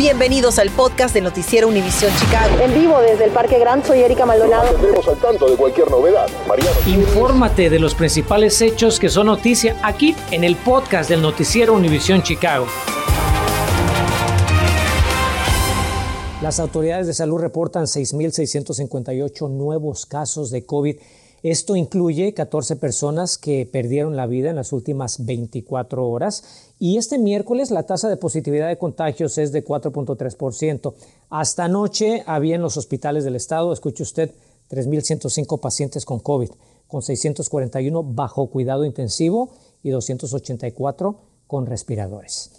Bienvenidos al podcast de Noticiero Univisión Chicago. En vivo desde el Parque Gran, soy Erika Maldonado. Estamos al tanto de cualquier novedad. Mariano. Infórmate de los principales hechos que son noticia aquí en el podcast del Noticiero Univisión Chicago. Las autoridades de salud reportan 6.658 nuevos casos de COVID esto incluye 14 personas que perdieron la vida en las últimas 24 horas y este miércoles la tasa de positividad de contagios es de 4.3%. Hasta anoche había en los hospitales del estado, escuche usted, 3.105 pacientes con COVID, con 641 bajo cuidado intensivo y 284 con respiradores.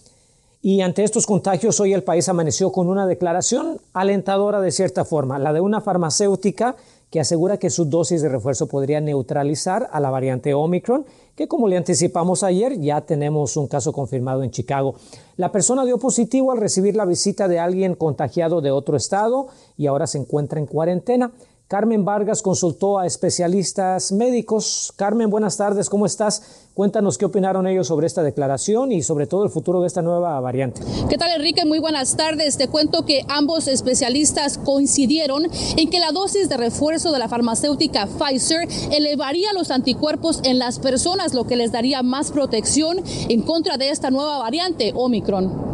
Y ante estos contagios, hoy el país amaneció con una declaración alentadora de cierta forma, la de una farmacéutica que asegura que su dosis de refuerzo podría neutralizar a la variante Omicron, que como le anticipamos ayer, ya tenemos un caso confirmado en Chicago. La persona dio positivo al recibir la visita de alguien contagiado de otro estado y ahora se encuentra en cuarentena. Carmen Vargas consultó a especialistas médicos. Carmen, buenas tardes, ¿cómo estás? Cuéntanos qué opinaron ellos sobre esta declaración y sobre todo el futuro de esta nueva variante. ¿Qué tal, Enrique? Muy buenas tardes. Te cuento que ambos especialistas coincidieron en que la dosis de refuerzo de la farmacéutica Pfizer elevaría los anticuerpos en las personas, lo que les daría más protección en contra de esta nueva variante Omicron.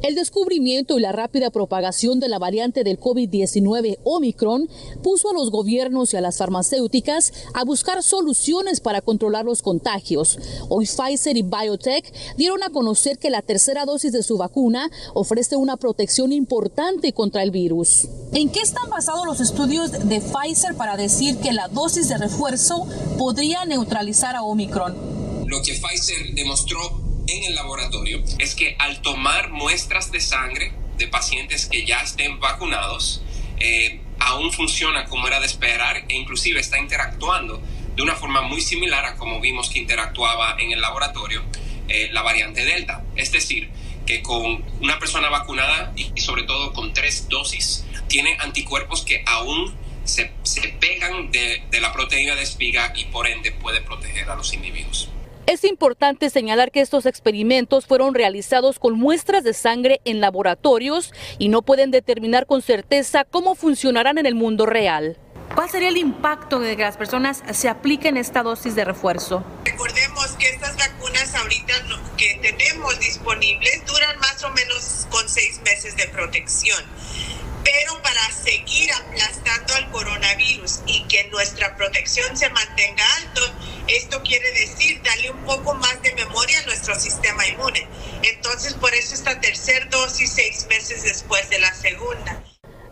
El descubrimiento y la rápida propagación de la variante del COVID-19 Omicron puso a los gobiernos y a las farmacéuticas a buscar soluciones para controlar los contagios. Hoy Pfizer y BioTech dieron a conocer que la tercera dosis de su vacuna ofrece una protección importante contra el virus. ¿En qué están basados los estudios de Pfizer para decir que la dosis de refuerzo podría neutralizar a Omicron? Lo que Pfizer demostró en el laboratorio es que al tomar muestras de sangre de pacientes que ya estén vacunados, eh, aún funciona como era de esperar e inclusive está interactuando de una forma muy similar a como vimos que interactuaba en el laboratorio eh, la variante Delta. Es decir, que con una persona vacunada y sobre todo con tres dosis, tiene anticuerpos que aún se, se pegan de, de la proteína de espiga y por ende puede proteger a los individuos. Es importante señalar que estos experimentos fueron realizados con muestras de sangre en laboratorios y no pueden determinar con certeza cómo funcionarán en el mundo real. ¿Cuál sería el impacto de que las personas se apliquen esta dosis de refuerzo? Recordemos que estas vacunas ahorita que tenemos disponibles duran más o menos con seis meses de protección pero para seguir aplastando al coronavirus y que nuestra protección se mantenga alto, esto quiere decir darle un poco más de memoria a nuestro sistema inmune. Entonces, por eso esta tercera dosis seis meses después de la segunda.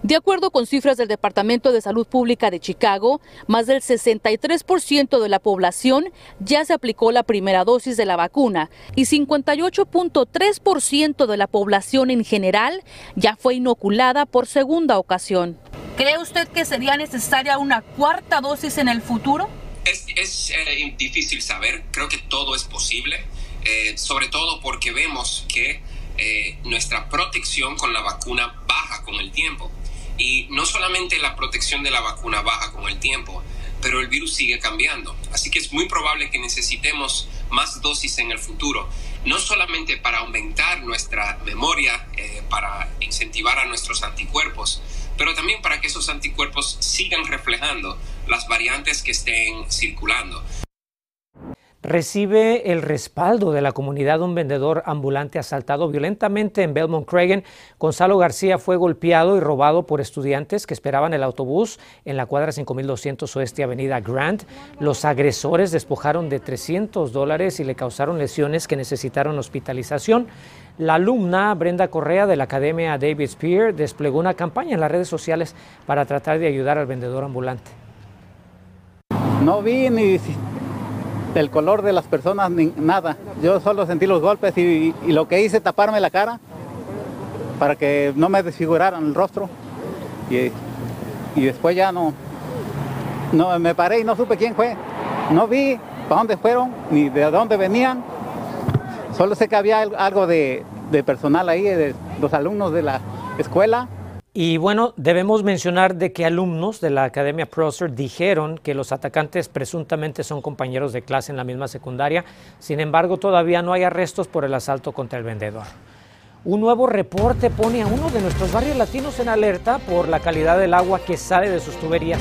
De acuerdo con cifras del Departamento de Salud Pública de Chicago, más del 63% de la población ya se aplicó la primera dosis de la vacuna y 58.3% de la población en general ya fue inoculada por segunda ocasión. ¿Cree usted que sería necesaria una cuarta dosis en el futuro? Es, eh, difícil saber, creo que todo es posible, eh, sobre todo porque vemos que eh, nuestra protección con la vacuna baja con el tiempo. Y no solamente la protección de la vacuna baja con el tiempo, pero el virus sigue cambiando. Así que es muy probable que necesitemos más dosis en el futuro, no solamente para aumentar nuestra memoria, eh, para incentivar a nuestros anticuerpos, pero también para que esos anticuerpos sigan reflejando las variantes que estén circulando recibe el respaldo de la comunidad un vendedor ambulante asaltado violentamente en Belmont Cragen. Gonzalo García fue golpeado y robado por estudiantes que esperaban el autobús en la cuadra 5200 Oeste Avenida Grant. Los agresores despojaron de 300 dólares y le causaron lesiones que necesitaron hospitalización. La alumna Brenda Correa de la Academia David Spear desplegó una campaña en las redes sociales para tratar de ayudar al vendedor ambulante. No vi ni el color de las personas, ni nada. Yo solo sentí los golpes y, lo que hice taparme la cara para que no me desfiguraran el rostro. Y, y después ya no, no, me paré y no supe quién fue. No vi para dónde fueron ni de dónde venían. Solo sé que había algo de, de personal ahí, de los alumnos de la escuela y bueno, debemos mencionar de que alumnos de la Academia Prosser dijeron que los atacantes presuntamente son compañeros de clase en la misma secundaria. Sin embargo, todavía no hay arrestos por el asalto contra el vendedor. Un nuevo reporte pone a uno de nuestros barrios latinos en alerta por la calidad del agua que sale de sus tuberías.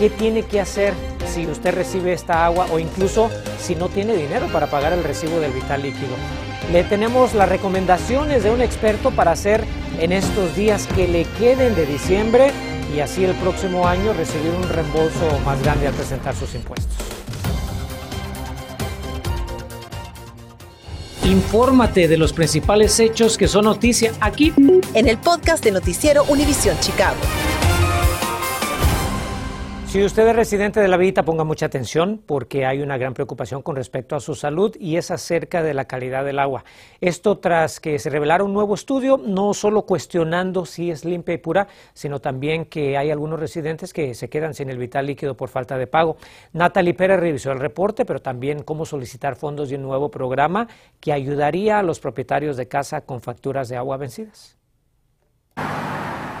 ¿Qué tiene que hacer si usted recibe esta agua o incluso si no tiene dinero para pagar el recibo del vital líquido? Le tenemos las recomendaciones de un experto para hacer en estos días que le queden de diciembre y así el próximo año recibir un reembolso más grande al presentar sus impuestos. Infórmate de los principales hechos que son noticia aquí en el podcast de Noticiero Univisión Chicago. Si usted es residente de la Villita, ponga mucha atención porque hay una gran preocupación con respecto a su salud y es acerca de la calidad del agua. Esto tras que se revelara un nuevo estudio, no solo cuestionando si es limpia y pura, sino también que hay algunos residentes que se quedan sin el vital líquido por falta de pago. Natalie Pérez revisó el reporte, pero también cómo solicitar fondos de un nuevo programa que ayudaría a los propietarios de casa con facturas de agua vencidas.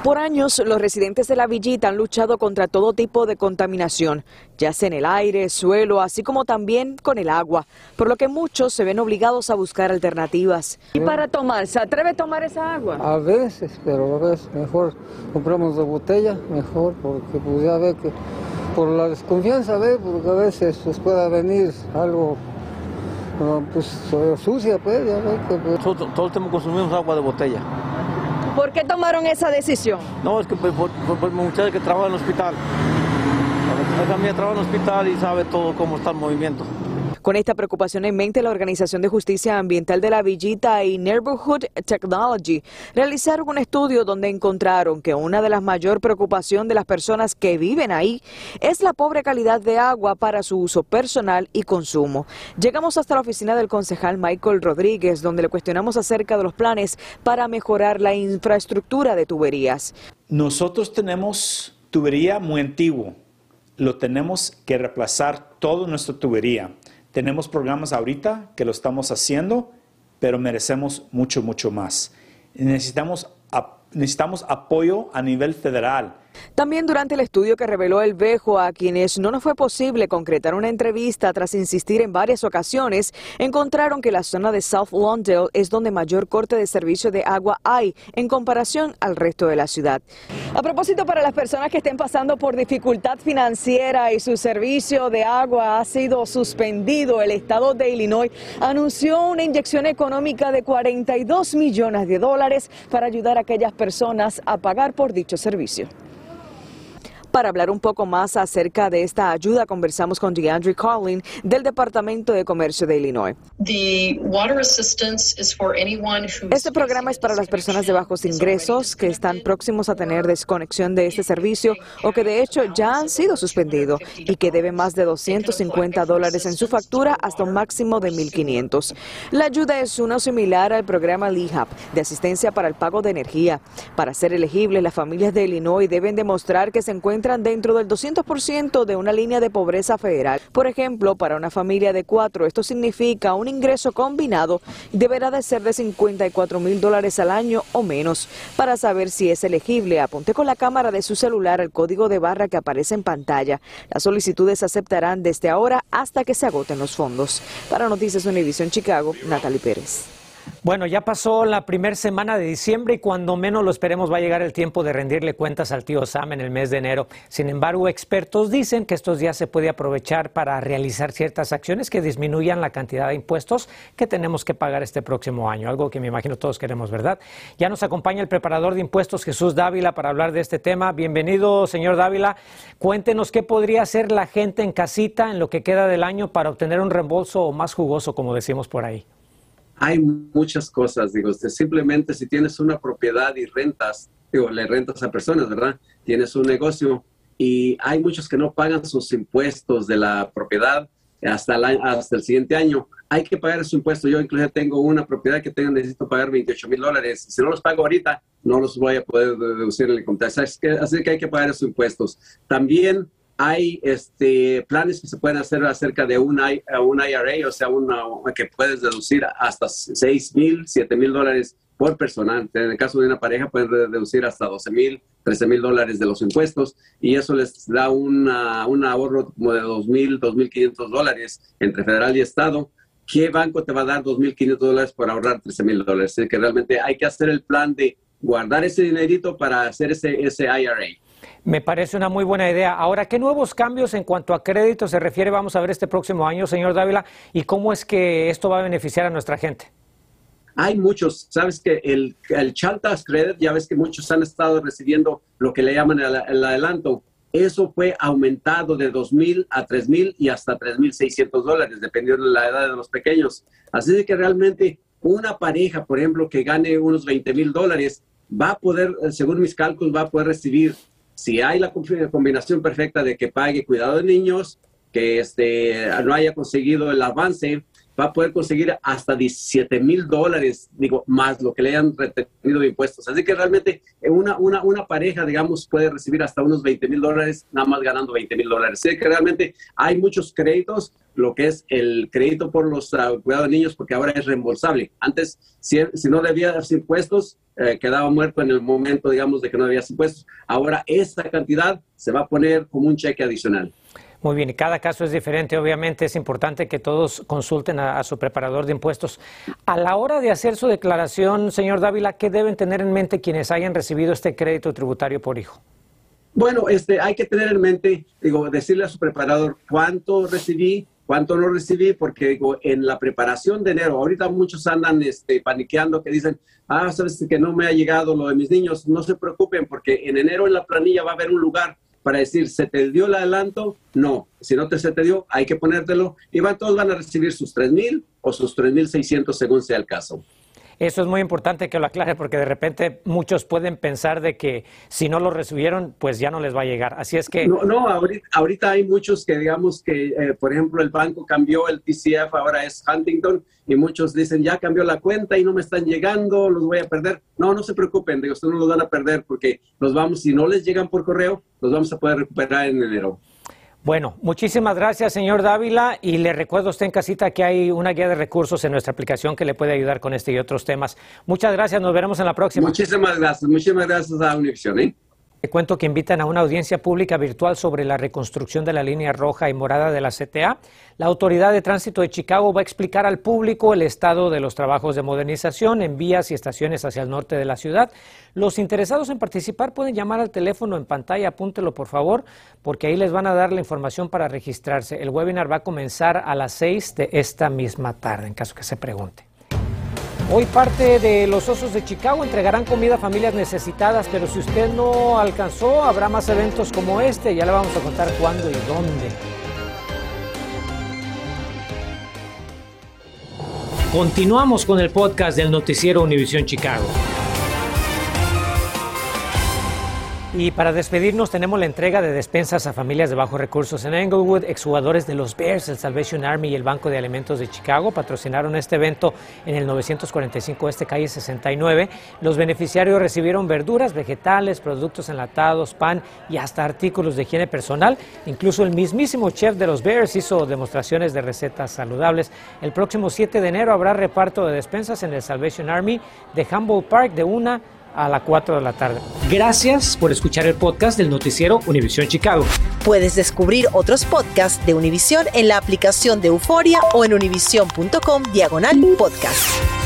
Por años, los residentes de la villita han luchado contra todo tipo de contaminación, ya sea en el aire, suelo, así como también con el agua, por lo que muchos se ven obligados a buscar alternativas. ¿Y para tomar, se atreve a tomar esa agua? A veces, pero a veces mejor compramos de botella, mejor, porque pues ya ve que por la desconfianza, ve, porque a veces pues, pueda venir algo pues sucia, pues, ya ve que... Pues. Todo, todo el tiempo consumimos agua de botella. ¿Por qué tomaron esa decisión? No, es que por, por, por muchacha que trabaja en el hospital. La mía trabaja en el hospital y sabe todo cómo está el movimiento. Con esta preocupación en mente, la Organización de Justicia Ambiental de la Villita y Neighborhood Technology realizaron un estudio donde encontraron que una de las mayor preocupaciones de las personas que viven ahí es la pobre calidad de agua para su uso personal y consumo. Llegamos hasta la oficina del concejal Michael Rodríguez, donde le cuestionamos acerca de los planes para mejorar la infraestructura de tuberías. Nosotros tenemos tubería muy antiguo. Lo tenemos que reemplazar toda nuestra tubería. Tenemos programas ahorita que lo estamos haciendo, pero merecemos mucho, mucho más. Necesitamos, necesitamos apoyo a nivel federal también durante el estudio que reveló el Vejo a quienes no nos fue posible concretar una entrevista tras insistir en varias ocasiones, encontraron que la zona de South Lawndale es donde mayor corte de servicio de agua hay en comparación al resto de la ciudad. A propósito, para las personas que estén pasando por dificultad financiera y su servicio de agua ha sido suspendido, el estado de Illinois anunció una inyección económica de 42 millones de dólares para ayudar a aquellas personas a pagar por dicho servicio. Para hablar un poco más acerca de esta ayuda, conversamos con DeAndre Collin del Departamento de Comercio de Illinois. Este programa es para las personas de bajos ingresos que están próximos a tener desconexión de este servicio o que de hecho ya han sido suspendidos y que deben más de 250 dólares en su factura hasta un máximo de 1.500. La ayuda es uno similar al programa LEHAP de asistencia para el pago de energía. Para ser elegibles, las familias de Illinois deben demostrar que se encuentran entran dentro del 200% de una línea de pobreza federal. Por ejemplo, para una familia de cuatro, esto significa un ingreso combinado deberá de ser de 54 mil dólares al año o menos. Para saber si es elegible, apunte con la cámara de su celular el código de barra que aparece en pantalla. Las solicitudes se aceptarán desde ahora hasta que se agoten los fondos. Para Noticias Univision Chicago, Natalie Pérez. Bueno, ya pasó la primera semana de diciembre y cuando menos lo esperemos va a llegar el tiempo de rendirle cuentas al tío Sam en el mes de enero. Sin embargo, expertos dicen que estos días se puede aprovechar para realizar ciertas acciones que disminuyan la cantidad de impuestos que tenemos que pagar este próximo año, algo que me imagino todos queremos, ¿verdad? Ya nos acompaña el preparador de impuestos Jesús Dávila para hablar de este tema. Bienvenido, señor Dávila. Cuéntenos qué podría hacer la gente en casita en lo que queda del año para obtener un reembolso más jugoso, como decimos por ahí hay muchas cosas, digo, simplemente si tienes una propiedad y rentas, digo, le rentas a personas, ¿verdad? Tienes un negocio y hay muchos que no pagan sus impuestos de la propiedad hasta el, hasta el siguiente año. Hay que pagar su impuesto. Yo incluso tengo una propiedad que tengo, necesito pagar 28 mil dólares. Si no los pago ahorita, no los voy a poder deducir en el que, así que hay que pagar esos impuestos. También hay este, planes que se pueden hacer acerca de un, IRA, o sea, una, que puedes deducir hasta 6 mil, 7 mil dólares por persona. En el caso de una pareja, pueden deducir hasta 12 mil, 13 mil dólares de los impuestos y eso les da una, un ahorro como de 2 mil, 2 mil 500 dólares entre federal y estado. ¿qué banco te va a dar 2.500 dólares por ahorrar 13.000 dólares? Es que realmente hay que hacer el plan de guardar ese dinerito para hacer ese, ese IRA. Me parece una muy buena idea. Ahora, ¿qué nuevos cambios en cuanto a crédito se refiere vamos a ver este próximo año, señor Dávila? ¿Y cómo es que esto va a beneficiar a nuestra gente? Hay muchos, sabes que el, el Child Credit, ya ves que muchos han estado recibiendo lo que le llaman el, el adelanto. Eso fue aumentado de 2.000 a 3.000 y hasta 3.600 dólares, dependiendo de la edad de los pequeños. Así que realmente una pareja, por ejemplo, que gane unos 20.000 dólares, va a poder, según mis cálculos, va a poder recibir si hay la combinación perfecta de que pague cuidado de niños, que este, no haya conseguido el avance, va a poder conseguir hasta 17 mil dólares, digo, más lo que le hayan retenido de impuestos. Así que realmente eh, una, una, una pareja, digamos, puede recibir hasta unos 20 mil dólares, nada más ganando 20 mil dólares. Así que realmente hay muchos créditos, lo que es el crédito por los uh, cuidados de niños, porque ahora es reembolsable. Antes, si, si no debía dar impuestos, eh, quedaba muerto en el momento, digamos, de que no debía impuestos. Ahora esta cantidad se va a poner como un cheque adicional. Muy bien, y cada caso es diferente. Obviamente es importante que todos consulten a, su preparador de impuestos. A la hora de hacer su declaración, señor Dávila, ¿qué deben tener en mente quienes hayan recibido este crédito tributario por hijo? Bueno, este, hay que tener en mente, digo, decirle a su preparador cuánto recibí, cuánto no recibí, porque digo, en la preparación de enero, ahorita muchos andan este, paniqueando que dicen, ah, sabes que no me ha llegado lo de mis niños, no se preocupen, porque en enero en la planilla va a haber un lugar para decir, ¿se te dio el adelanto? No. Si no te se te dio, hay que ponértelo. Y van, todos van a recibir sus 3.000 o sus 3.600 según sea el caso. Eso es muy importante que lo aclare porque de repente muchos pueden pensar de que si no lo recibieron, pues ya no les va a llegar. Así es que... No, no ahorita, hay muchos que digamos que, eh, por ejemplo, el banco cambió el TCF, ahora es Huntington, y muchos dicen, ya cambió la cuenta y no me están llegando, los voy a perder. No, no se preocupen, digo, ustedes no los van a perder porque los vamos, si no les llegan por correo, los vamos a poder recuperar en enero. Bueno, muchísimas gracias, señor Dávila. Y le recuerdo a usted en casita que hay una guía de recursos en nuestra aplicación que le puede ayudar con este y otros temas. Muchas gracias, nos veremos en la próxima. Muchísimas gracias, muchísimas gracias a Univision. ¿eh? Te cuento que invitan a una audiencia pública virtual sobre la reconstrucción de la línea roja y morada de la CTA. La Autoridad de Tránsito de Chicago va a explicar al público el estado de los trabajos de modernización en vías y estaciones hacia el norte de la ciudad. Los interesados en participar pueden llamar al teléfono en pantalla, apúntelo por favor, porque ahí les van a dar la información para registrarse. El webinar va a comenzar a las 6 de esta misma tarde, en caso que se pregunte. Hoy parte de los Osos de Chicago entregarán comida a familias necesitadas, pero si usted no alcanzó, habrá más eventos como este. Ya le vamos a contar cuándo y dónde. Continuamos con el podcast del noticiero Univisión Chicago. Y para despedirnos tenemos la entrega de despensas a familias de bajos recursos en Englewood. Exjugadores de los Bears, el Salvation Army y el Banco de Alimentos de Chicago patrocinaron este evento en el 945 Este Calle 69. Los beneficiarios recibieron verduras, vegetales, productos enlatados, pan y hasta artículos de higiene personal. Incluso el mismísimo chef de los Bears hizo demostraciones de recetas saludables. El próximo 7 de enero habrá reparto de despensas en el Salvation Army de Humboldt Park de una a las 4 de la tarde. Gracias por escuchar el podcast del noticiero Univisión Chicago. Puedes descubrir otros podcasts de Univisión en la aplicación de Euforia o en univision.com diagonal podcast.